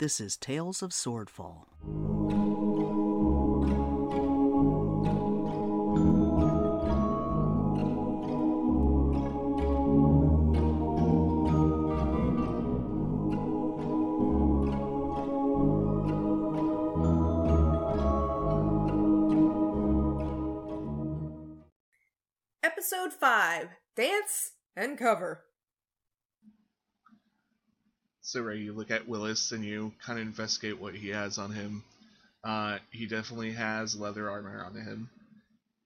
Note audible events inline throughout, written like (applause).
This is Tales of Swordfall. Episode 5 Dance and Cover. So Ray, you look at Willis and you kind of investigate what he has on him. Uh, he definitely has leather armor on him,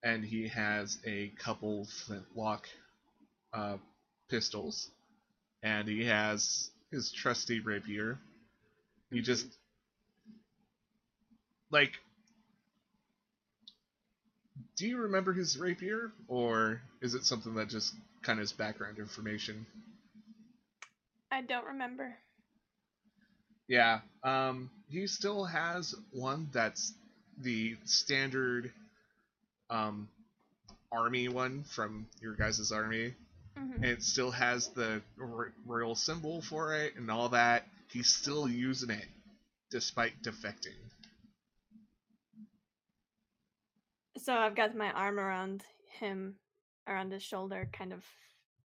and he has a couple flintlock uh, pistols, and he has his trusty rapier. He just like. Do you remember his rapier, or is it something that just kind of is background information? I don't remember. Yeah, um, he still has one that's the standard um, army one from your guys' army. Mhm. And it still has the ro- royal symbol for it and all that. He's still using it despite defecting. So I've got my arm around him, around his shoulder, kind of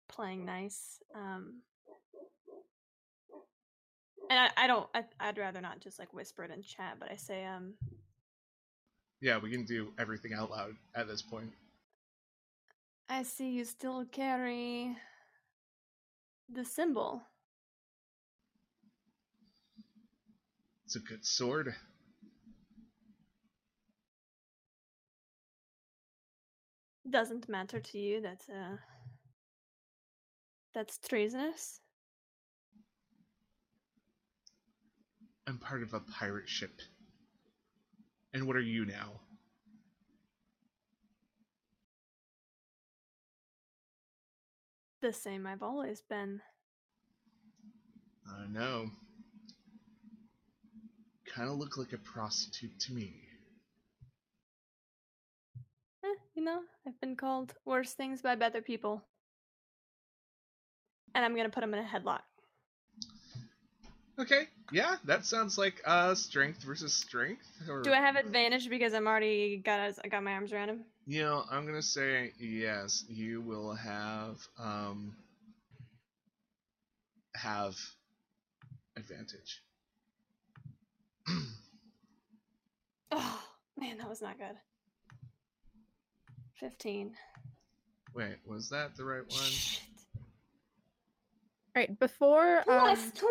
playing nice. Um, and I, I don't. I, I'd rather not just like whisper it in chat, but I say, um, Yeah, we can do everything out loud at this point. I see you still carry the symbol. It's a good sword. Doesn't matter to you that uh, that's treasonous. I'm part of a pirate ship. And what are you now? The same I've always been. I know. Kind of look like a prostitute to me. Eh, you know, I've been called worse things by better people. And I'm gonna put him in a headlock. Okay, yeah, that sounds like uh strength versus strength. Or, Do I have advantage because I'm already got I got my arms around him? You know, I'm gonna say yes. You will have um have advantage. (clears throat) Oh man, that was not good. Fifteen. Wait, was that the right one? Shit. Right, before um, Plus 12!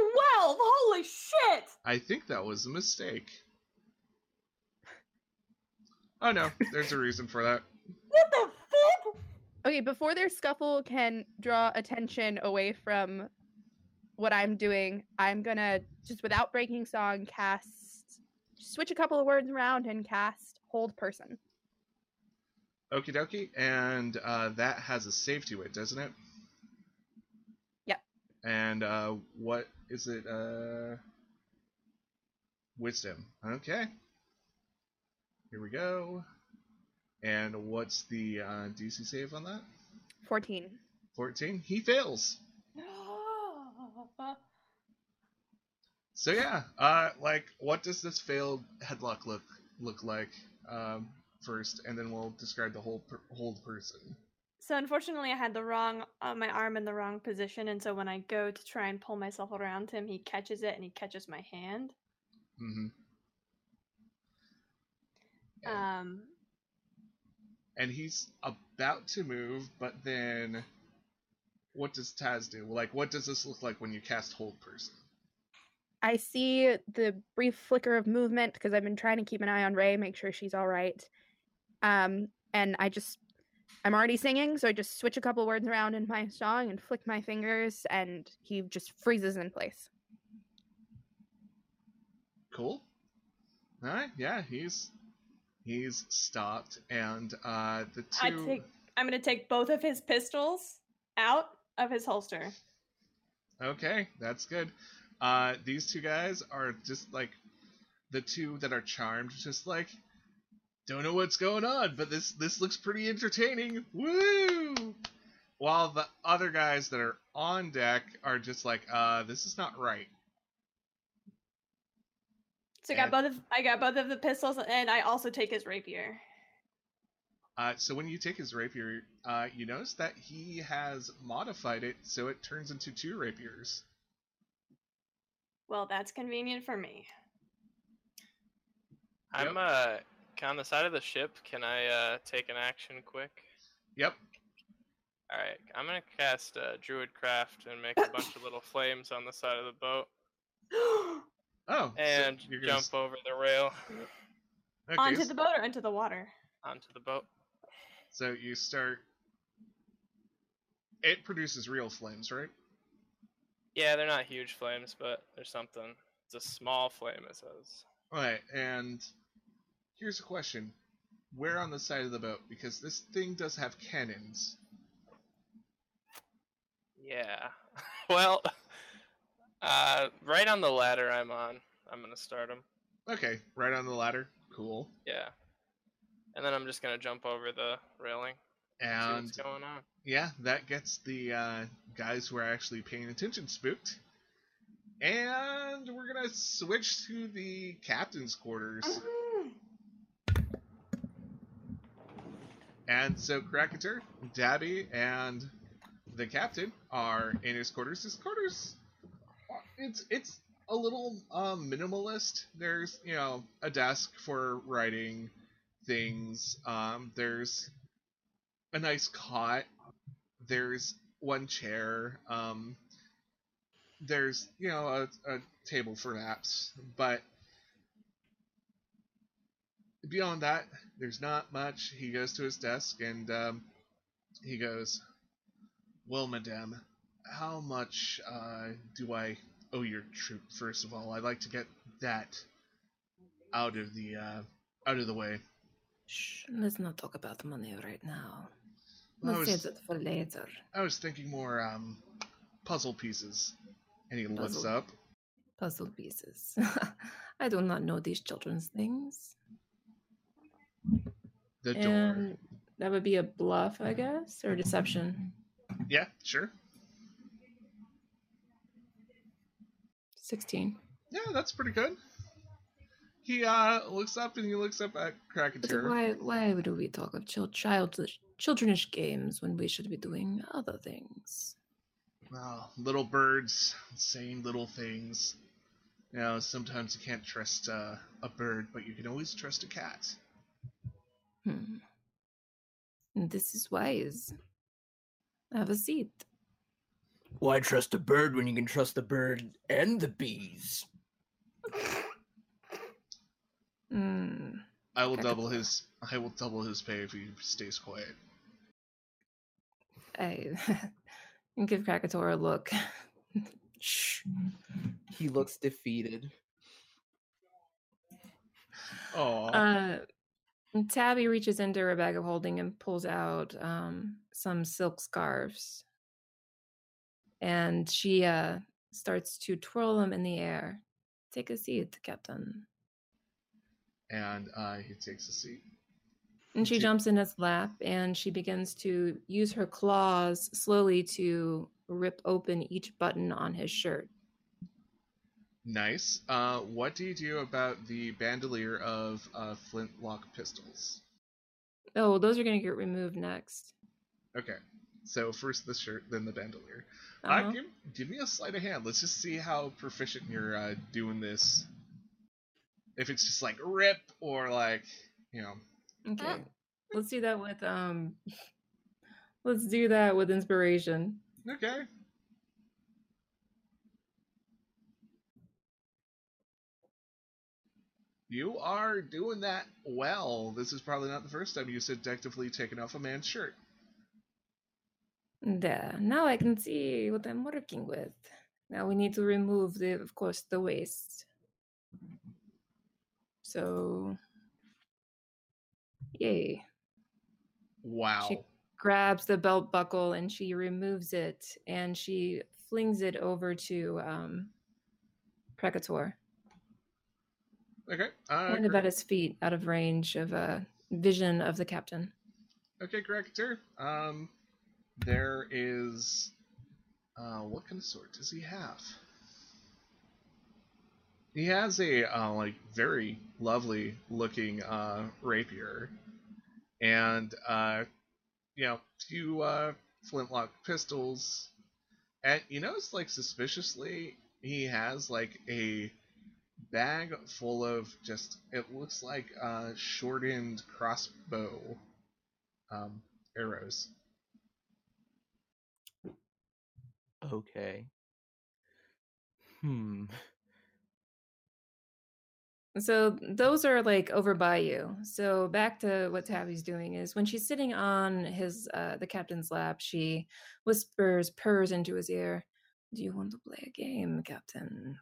Holy shit! I think that was a mistake. Oh no, there's a reason for that. (laughs) What the fuck? Okay, before their scuffle can draw attention away from what I'm doing, I'm gonna just without breaking song cast switch a couple of words around and cast hold person. Okie dokie, and uh, that has a safety to it, doesn't it? And uh, what is it? Uh, wisdom. Okay. Here we go. And what's the uh, DC save on that? 14. 14. He fails. So yeah, uh, like, what does this failed headlock look look like um, first, and then we'll describe the whole per- hold person. So unfortunately, I had the wrong uh, my arm in the wrong position, and so when I go to try and pull myself around him, he catches it and he catches my hand. Mm-hmm. Um, and he's about to move, but then what does Taz do? Like, what does this look like when you cast Hold Person? I see the brief flicker of movement because I've been trying to keep an eye on Ray, make sure she's all right. Um, and I just, I'm already singing, so I just switch a couple words around in my song and flick my fingers, and he just freezes in place. Cool. All right, yeah, he's he's stopped, and uh, the two. I take I'm gonna take both of his pistols out of his holster. Okay, that's good. Uh, these two guys are just like the two that are charmed, just like don't know what's going on, but this this looks pretty entertaining. Woo! While the other guys that are on deck are just like, uh, this is not right. So I got And- both of I got both of the pistols, and I also take his rapier. Uh, so when you take his rapier, uh, you notice that he has modified it so it turns into two rapiers. Well, that's convenient for me. I'm uh on the side of the ship. Can I uh take an action quick? Yep. All right, I'm gonna cast uh, Druid Craft and make a (coughs) bunch of little flames on the side of the boat, (gasps) Oh. so and you're gonna jump over the rail okay, onto the boat or into the water? onto the boat. So you start. It produces real flames, right? Yeah, they're not huge flames, but there's something. It's a small flame, it says. Right, and here's a question: Where on the side of the boat? Because this thing does have cannons. Yeah. (laughs) well, uh, right on the ladder I'm on. I'm gonna start them. Okay, right on the ladder. Cool. Yeah. And then I'm just gonna jump over the railing. See And what's going on. yeah, that gets the uh, guys who are actually paying attention spooked. And we're gonna switch to the captain's quarters. And so Cracketer, Tabby, and the captain are in his quarters. His quarters, it's it's a little um, minimalist. There's you know a desk for writing things. Um, there's a nice cot. There's one chair. Um, there's you know a, a table for naps, but beyond that, there's not much. He goes to his desk and um, he goes, "Well, madame, how much uh, do I owe your troop? First of all, I'd like to get that out of the uh, out of the way." Shh, let's not talk about money right now. I We'll was, save that for later. I was thinking more um, puzzle pieces. And he looks Puzzle. up. Puzzle pieces. (laughs) I do not know these children's things. The door. And that would be a bluff, I guess, or deception. Yeah, sure. 16. Yeah, that's pretty good. He uh looks up and he looks up at Cracketer. why, why do we talk of child childish, childrenish games when we should be doing other things? Well, little birds saying little things. You know, sometimes you can't trust uh, a bird, but you can always trust a cat. Hmm. This is wise. Have a seat. Why trust a bird when you can trust the bird and the bees? Hmm. I will double his. I will double his pay if he stays quiet. I (laughs) give Cracketer a look. Shh. He looks defeated. Oh, Uh, Tabby reaches into her bag of holding and pulls out um, some silk scarves. And she uh, starts to twirl them in the air. Take a seat, Captain. and uh, he takes a seat. And she She- jumps in his lap and she begins to use her claws slowly to rip open each button on his shirt. Nice. Uh, what do you do about the bandolier of uh, flintlock pistols? Oh, those are going to get removed next. Okay. So first the shirt, then the bandolier. Uh, Uh-huh. give, give me a sleight of hand. Let's just see how proficient you're uh, doing this. If it's just like rip or like, you know. Okay. Let's do that with um (laughs) let's do that with inspiration. Okay. You are doing that well. This is probably not the first time you seductively taken off a man's shirt. There. Now I can see what I'm working with. Now we need to remove the of course the waste. So Yay. Wow. She grabs the belt buckle and she removes it and she flings it over to um Precator. Okay. Uh, of at his feet, out of range of uh, vision of the captain. Okay, Cracketer. Um, there is. Uh, what kind of sword does he have? He has a uh, like very lovely looking uh, rapier, and uh, you know, few uh, flintlock pistols. And you notice, like suspiciously, he has like a bag full of just it looks like uh, shortened crossbow um, arrows. Okay. Hmm. So those are like over by you. So back to what Tabby's doing is when she's sitting on his uh the captain's lap, she whispers, purrs into his ear, Do you want to play a game, Captain?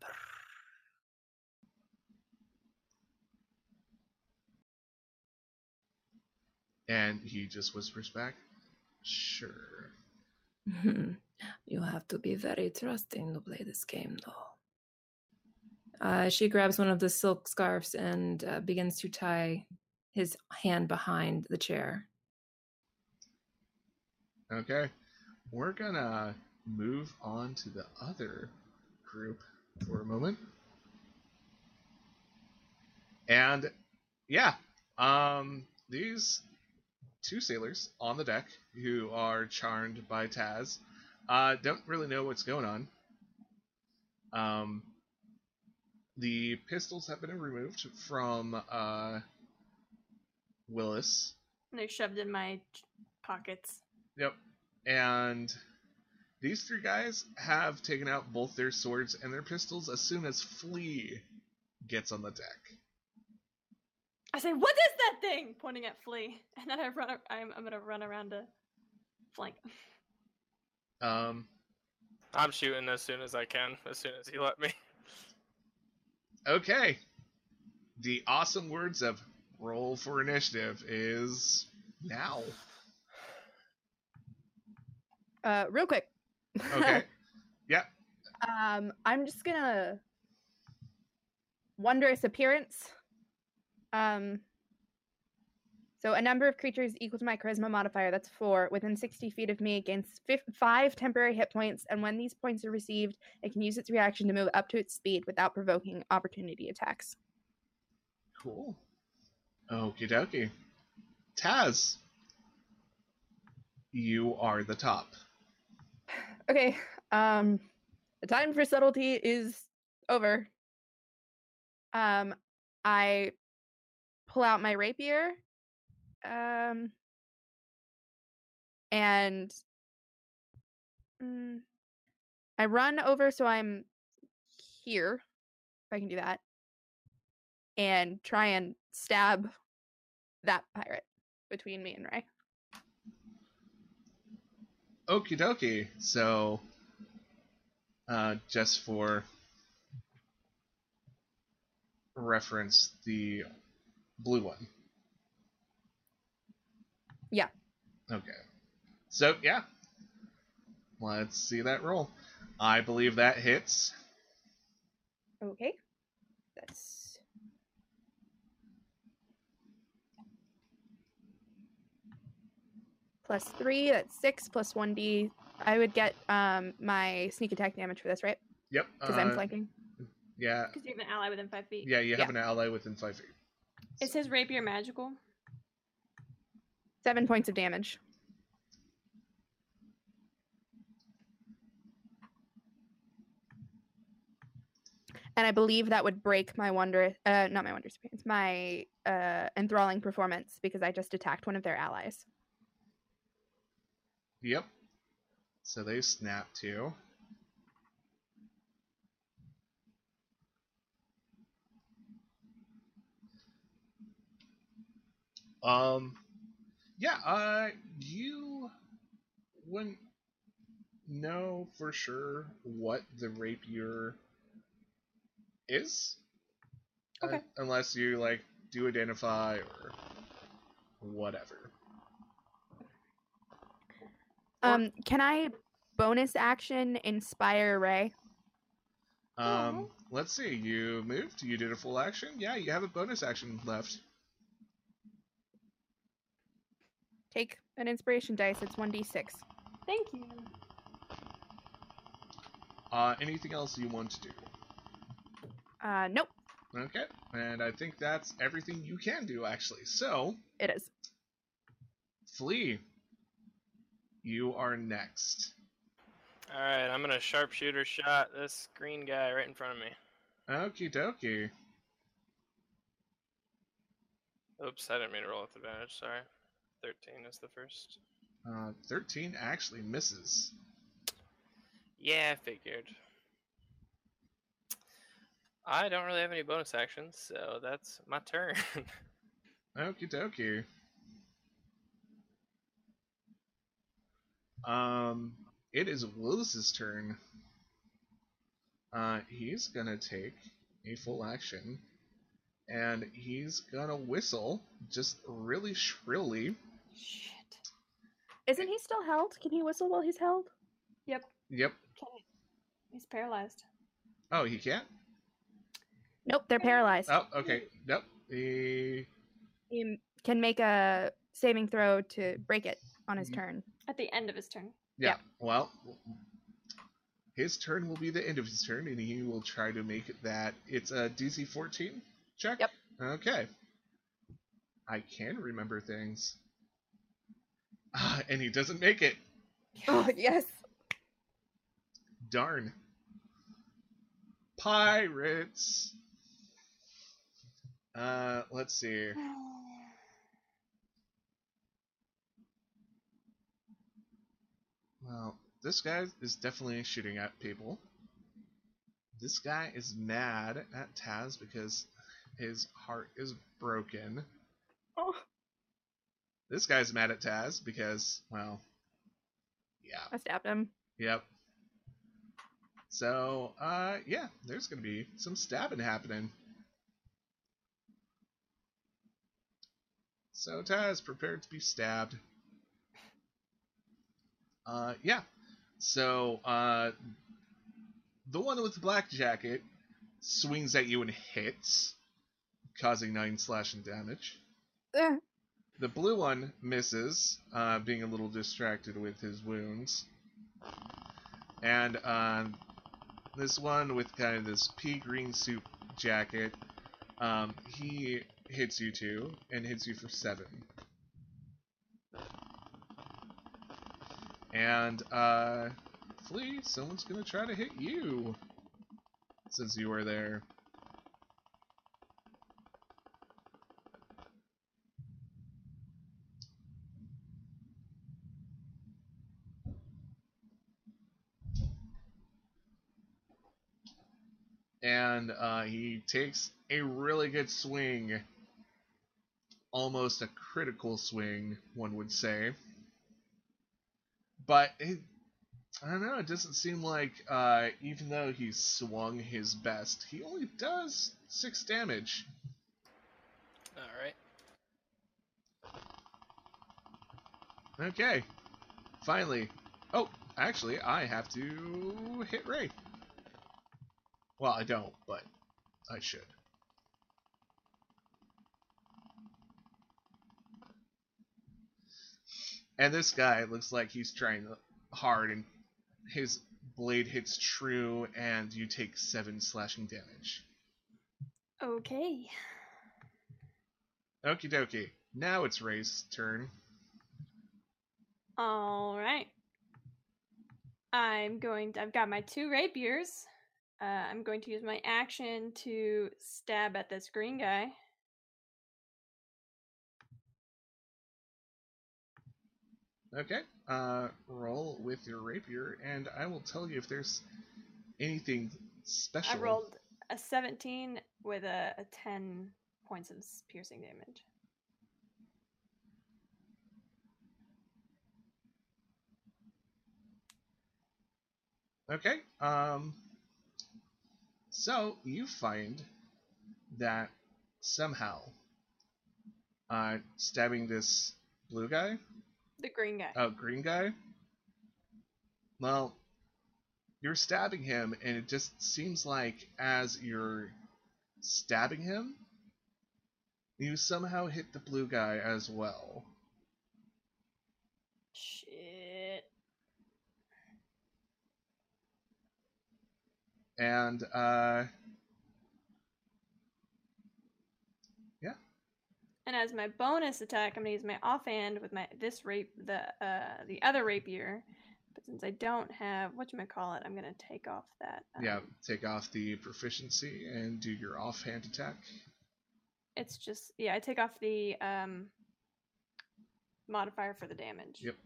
And he just whispers back, "Sure." (laughs) you have to be very trusting to play this game, though. Uh, she grabs one of the silk scarves and uh, begins to tie his hand behind the chair. Okay, we're gonna move on to the other group for a moment. And yeah, um, these two sailors on the deck who are charmed by Taz uh, don't really know what's going on. Um, the pistols have been removed from uh, Willis. They're shoved in my pockets. Yep. And these three guys have taken out both their swords and their pistols as soon as Flea gets on the deck. I say, "What is that thing?" Pointing at Flea, and then I run. a- I'm, I'm gonna run around to flank. Um, I'm shooting as soon as I can, as soon as he let me. okay. The awesome words of roll for initiative is now. Uh, real quick. Okay. (laughs) yeah. Um, I'm just gonna wondrous appearance. Um, so a number of creatures equal to my charisma modifier, that's four, within 60 feet of me gains five temporary hit points, and when these points are received, it can use its reaction to move up to its speed without provoking opportunity attacks. Cool. Okie dokie. Taz. You are the top. (sighs) Okay, um, the time for subtlety is over. Um, I pull out my rapier, um, and mm, I run over so I'm here, if I can do that, and try and stab that pirate between me and Ray. Okie dokie. So, uh, just for reference, the blue one. Yeah. Okay. So, yeah. Let's see that roll. I believe that hits. Okay. That's plus three, that's six plus one D. I would get um my sneak attack damage for this, right? Yep. Because I'm uh, flanking. Yeah. Because you have an ally within five feet. Yeah, you have Yeah. an ally within five feet. Is says rapier magical? Seven points of damage. And I believe that would break my wonder uh not my wondrous appearance, my uh enthralling performance because I just attacked one of their allies. Yep. So they snap to. Um, yeah. Uh, you wouldn't know for sure what the rapier is, uh, unless you like do identify or whatever. Um can I bonus action inspire Ray? Um, let's see. You moved. You did a full action. Yeah, you have a bonus action left. Take an inspiration dice, it's one D six. Thank you. Uh, anything else you want to do? Uh, nope, Okay, and I think that's everything you can do actually. So, it is. Flea, you are next. All right, I'm gonna sharpshooter shot this green guy right in front of me. Okie dokie. Oops, I didn't mean to roll with advantage. Sorry. Thirteen is the first. Uh, 13 actually misses. Yeah, I figured. I don't really have any bonus actions, so that's my turn. (laughs) Okie dokie. Um, it is Willis's turn. Uh, he's gonna take a full action, and he's gonna whistle just really shrilly. Shit. Isn't he still held? Can he whistle while he's held? Yep. Yep. Can He's paralyzed. Oh, he can't. Nope, they're paralyzed. Oh, okay. Nope. He He can make a saving throw to break it on his Mhm. turn. At the end of his turn. Yeah. Well, his turn will be the end of his turn, and he will try to make that it's a DC 14 check. Yep. Okay. I can remember things. Ah, and he doesn't make it. (laughs) Oh yes. Darn. Pirates. Uh, let's see. (sighs) Well, this guy is definitely shooting at people. This guy is mad at Taz because his heart is broken. Oh. This guy's mad at Taz because, well, yeah, I stabbed him. yep. So, uh, yeah, there's gonna be some stabbing happening. So Taz prepared to be stabbed. Uh, yeah. So, uh, the one with the black jacket swings at you and hits, causing nine slashing damage. Ugh. The blue one misses, uh, being a little distracted with his wounds. And uh, this one with kind of this pea green suit jacket, um, he hits you too, and hits you for seven. And, uh, Flea, someone's gonna try to hit you. Since you were there. And uh, he takes a really good swing. Almost a critical swing, one would say. But it, I don't know, it doesn't seem like, uh, even though he swung his best, he only does six damage. Alright. Okay. Finally. Oh, actually, I have to hit Ray. Well, I don't, but I should. And this guy looks like he's trying hard, and his blade hits true, and you take seven slashing damage. Okay. Okie dokie. Now it's Ray's turn. All right. I'm going to, I've got my two rapiers. Uh, I'm going to use my action to stab at this green guy. Okay. Uh, roll with your rapier, and I will tell you if there's anything special. I rolled a 17 with a, a 10 points of piercing damage. Okay. Um. So you find that somehow, uh, stabbing this blue guy, The green guy. oh green guy. Well, you're stabbing him, and it just seems like as you're stabbing him, you somehow hit the blue guy as well. Shit. And uh, Yeah. And as my bonus attack, I'm gonna use my offhand with my this rape the uh the other rapier. But since I don't have what you call it, I'm gonna take off that. Yeah, um, take off the proficiency and do your offhand attack. It's just yeah, I take off the um modifier for the damage. Yep.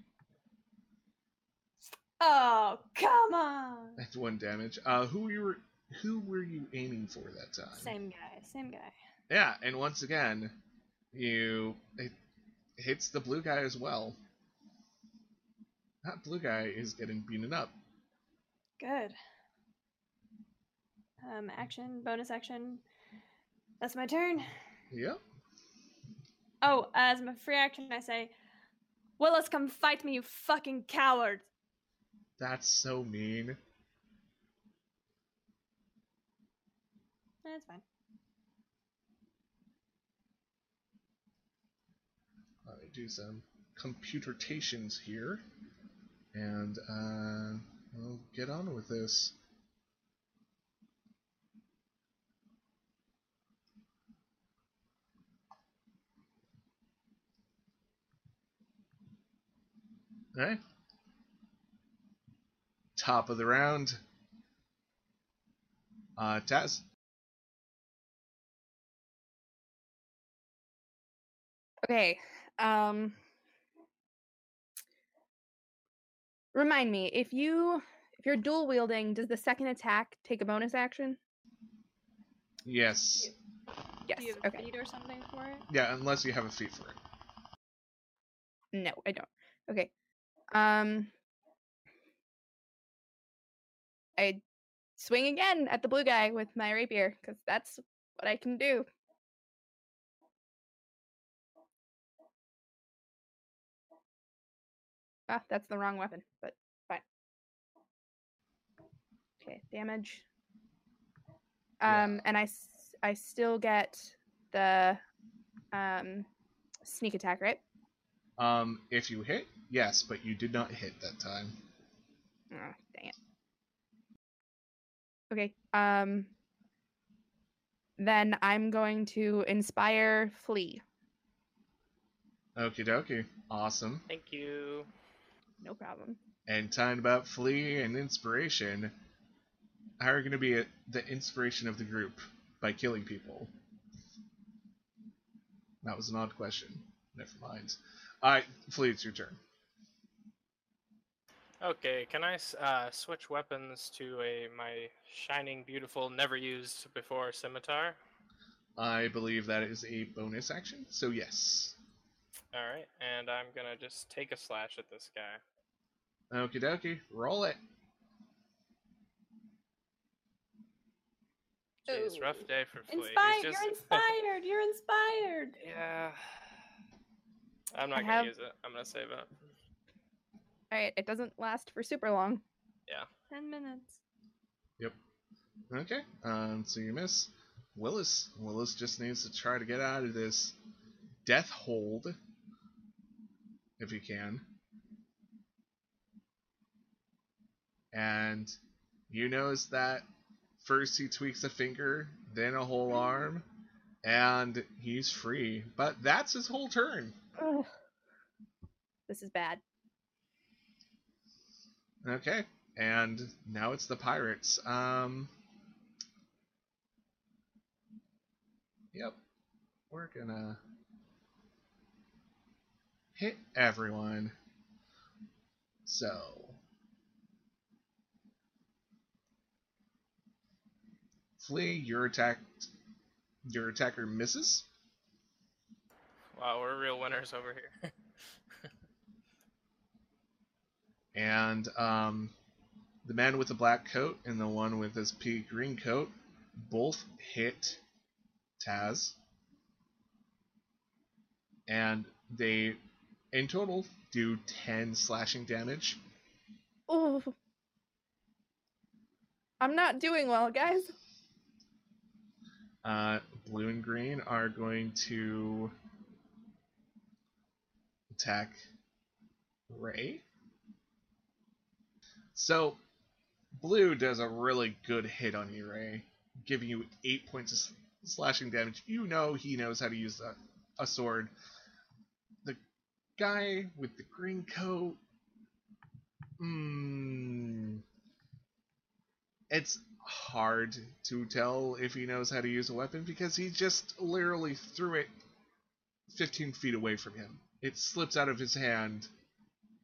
Oh come on! That's one damage. Uh, who you were who were you aiming for that time? Same guy, same guy. Yeah, and once again, you it hits the blue guy as well. That blue guy is getting beaten up. Good. Um, action, bonus action. That's my turn. Yep. Oh, as my free action, I say, Willis, come fight me, you fucking coward. That's so mean. That's fine. Let me do some computations here, and uh, we'll get on with this. Alright. Top of the round. Uh, Taz. Okay. Um Remind me, if you if you're dual wielding, does the second attack take a bonus action? Yes. Yes. Do you have a Okay. feat or something for it? Yeah, unless you have a feat for it. No, I don't. Okay. Um I swing again at the blue guy with my rapier cuz that's what I can do. Ah, that's the wrong weapon, but fine. Okay, damage. Yeah. Um and I I still get the um sneak attack, right? Um, if you hit, yes, but you did not hit that time. Oh, it. Okay. Um then I'm going to inspire Flea. Okie dokie. Awesome. Thank you. No problem. And talking about Flea and inspiration, how are you going to be a, the inspiration of the group by killing people? That was an odd question. Never mind. Alright, Flea, it's your turn. Okay, can I uh, switch weapons to a my shining, beautiful, never used before scimitar? I believe that is a bonus action, so yes. All right, and I'm gonna just take a slash at this guy. Okie dokie, roll it. Jeez, rough day for Flea. Inspired! just- You're (laughs) inspired! You're inspired! yeah. I'm not I gonna have- use it. I'm gonna save it. All right, it doesn't last for super long. Yeah. Ten minutes. Yep. Okay, um, so you miss. Willis. Willis just needs to try to get out of this death hold. If he can. And you notice that first he tweaks a finger, then a whole arm, and he's free. But that's his whole turn. Ugh. This is bad. Okay, and now it's the pirates. Um. Yep, we're gonna hit everyone. So. Flee, your attack, your attacker misses. Wow, we're real winners over here. (laughs) and um, the man with the black coat and the one with his pea green coat both hit Taz, and they, in total, do ten slashing damage. Oh. I'm not doing well, guys. Uh, blue and green are going to attack Ray. So, blue does a really good hit on you, Ray, giving you eight points of, slashing damage. You know he knows how to use a, a sword. The guy with the green coat. Hmm. It's hard to tell if he knows how to use a weapon because he just literally threw it 15 feet away from him. It slips out of his hand,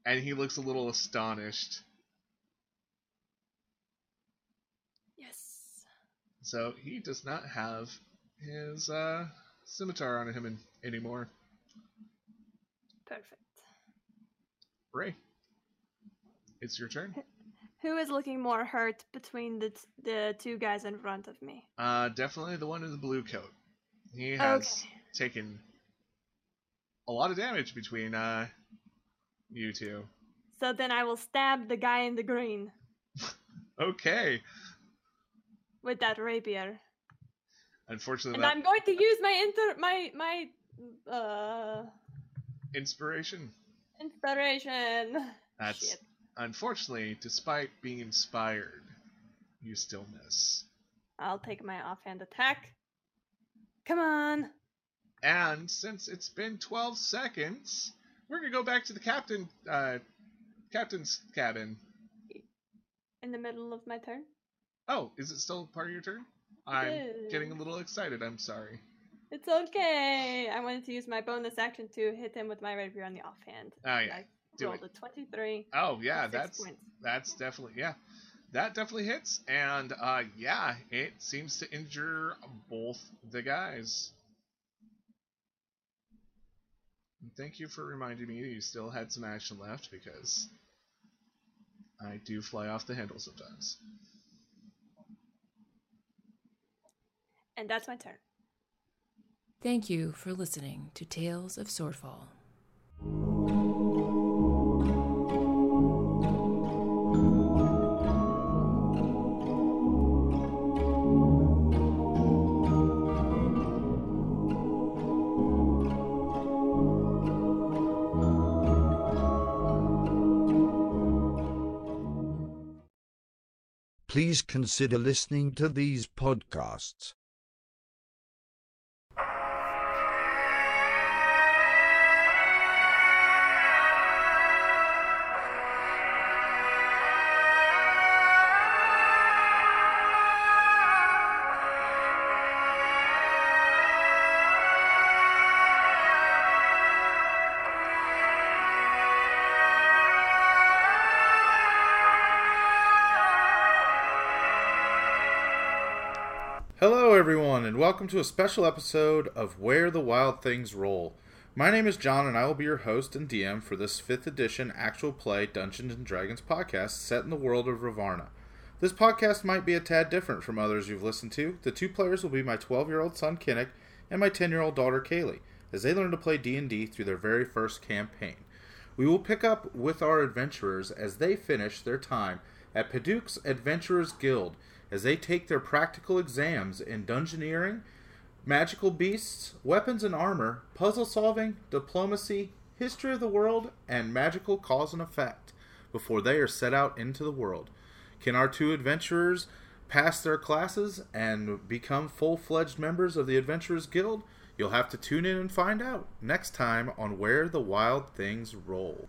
and he looks a little astonished. Yes. So he does not have his uh, scimitar on him in, anymore. Perfect. Ray, it's your turn. Who is looking more hurt between the t- the two guys in front of me? Uh, definitely the one in the blue coat. He has Okay. taken a lot of damage between uh, you two. So then I will stab the guy in the green (laughs) Okay. With that rapier, Unfortunately, and that I'm going to use my inter my my uh inspiration. inspiration. That's Shit. unfortunately, despite being inspired, you still miss. I'll take my offhand attack. Come on. And since it's been 12 seconds, we're gonna go back to the captain, uh, captain's cabin. In the middle of my turn. Oh, is it still part of your turn? I'm is. getting a little excited. I'm sorry. It's okay. I wanted to use my bonus action to hit him with my rapier on the offhand. Oh yeah. I do rolled a 23. Oh yeah, that's points. that's definitely yeah. That definitely hits, and uh, yeah, it seems to injure both the guys. And Thank you for reminding me that you still had some action left because I do fly off the handle sometimes. And that's my turn. Thank you for listening to Tales of Swordfall. Please consider listening to these podcasts. Everyone, and welcome to a special episode of Where the Wild Things Roll. My name is John, and I will be your host and DM for this 5th edition actual play Dungeons and Dragons podcast set in the world of Ravarna. This podcast might be a tad different from others you've listened to. The two players will be my 12 year old son Kinnick and my 10 year old daughter Kaylee, as they learn to play D&D through their very first campaign. We will pick up with our adventurers as they finish their time at Paduke's Adventurers Guild as they take their practical exams in dungeoneering, magical beasts, weapons and armor, puzzle solving, diplomacy, history of the world, and magical cause and effect before they are set out into the world. Can our two adventurers pass their classes and become full fledged members of the Adventurers Guild? You'll have to tune in and find out next time on Where the Wild Things Roll.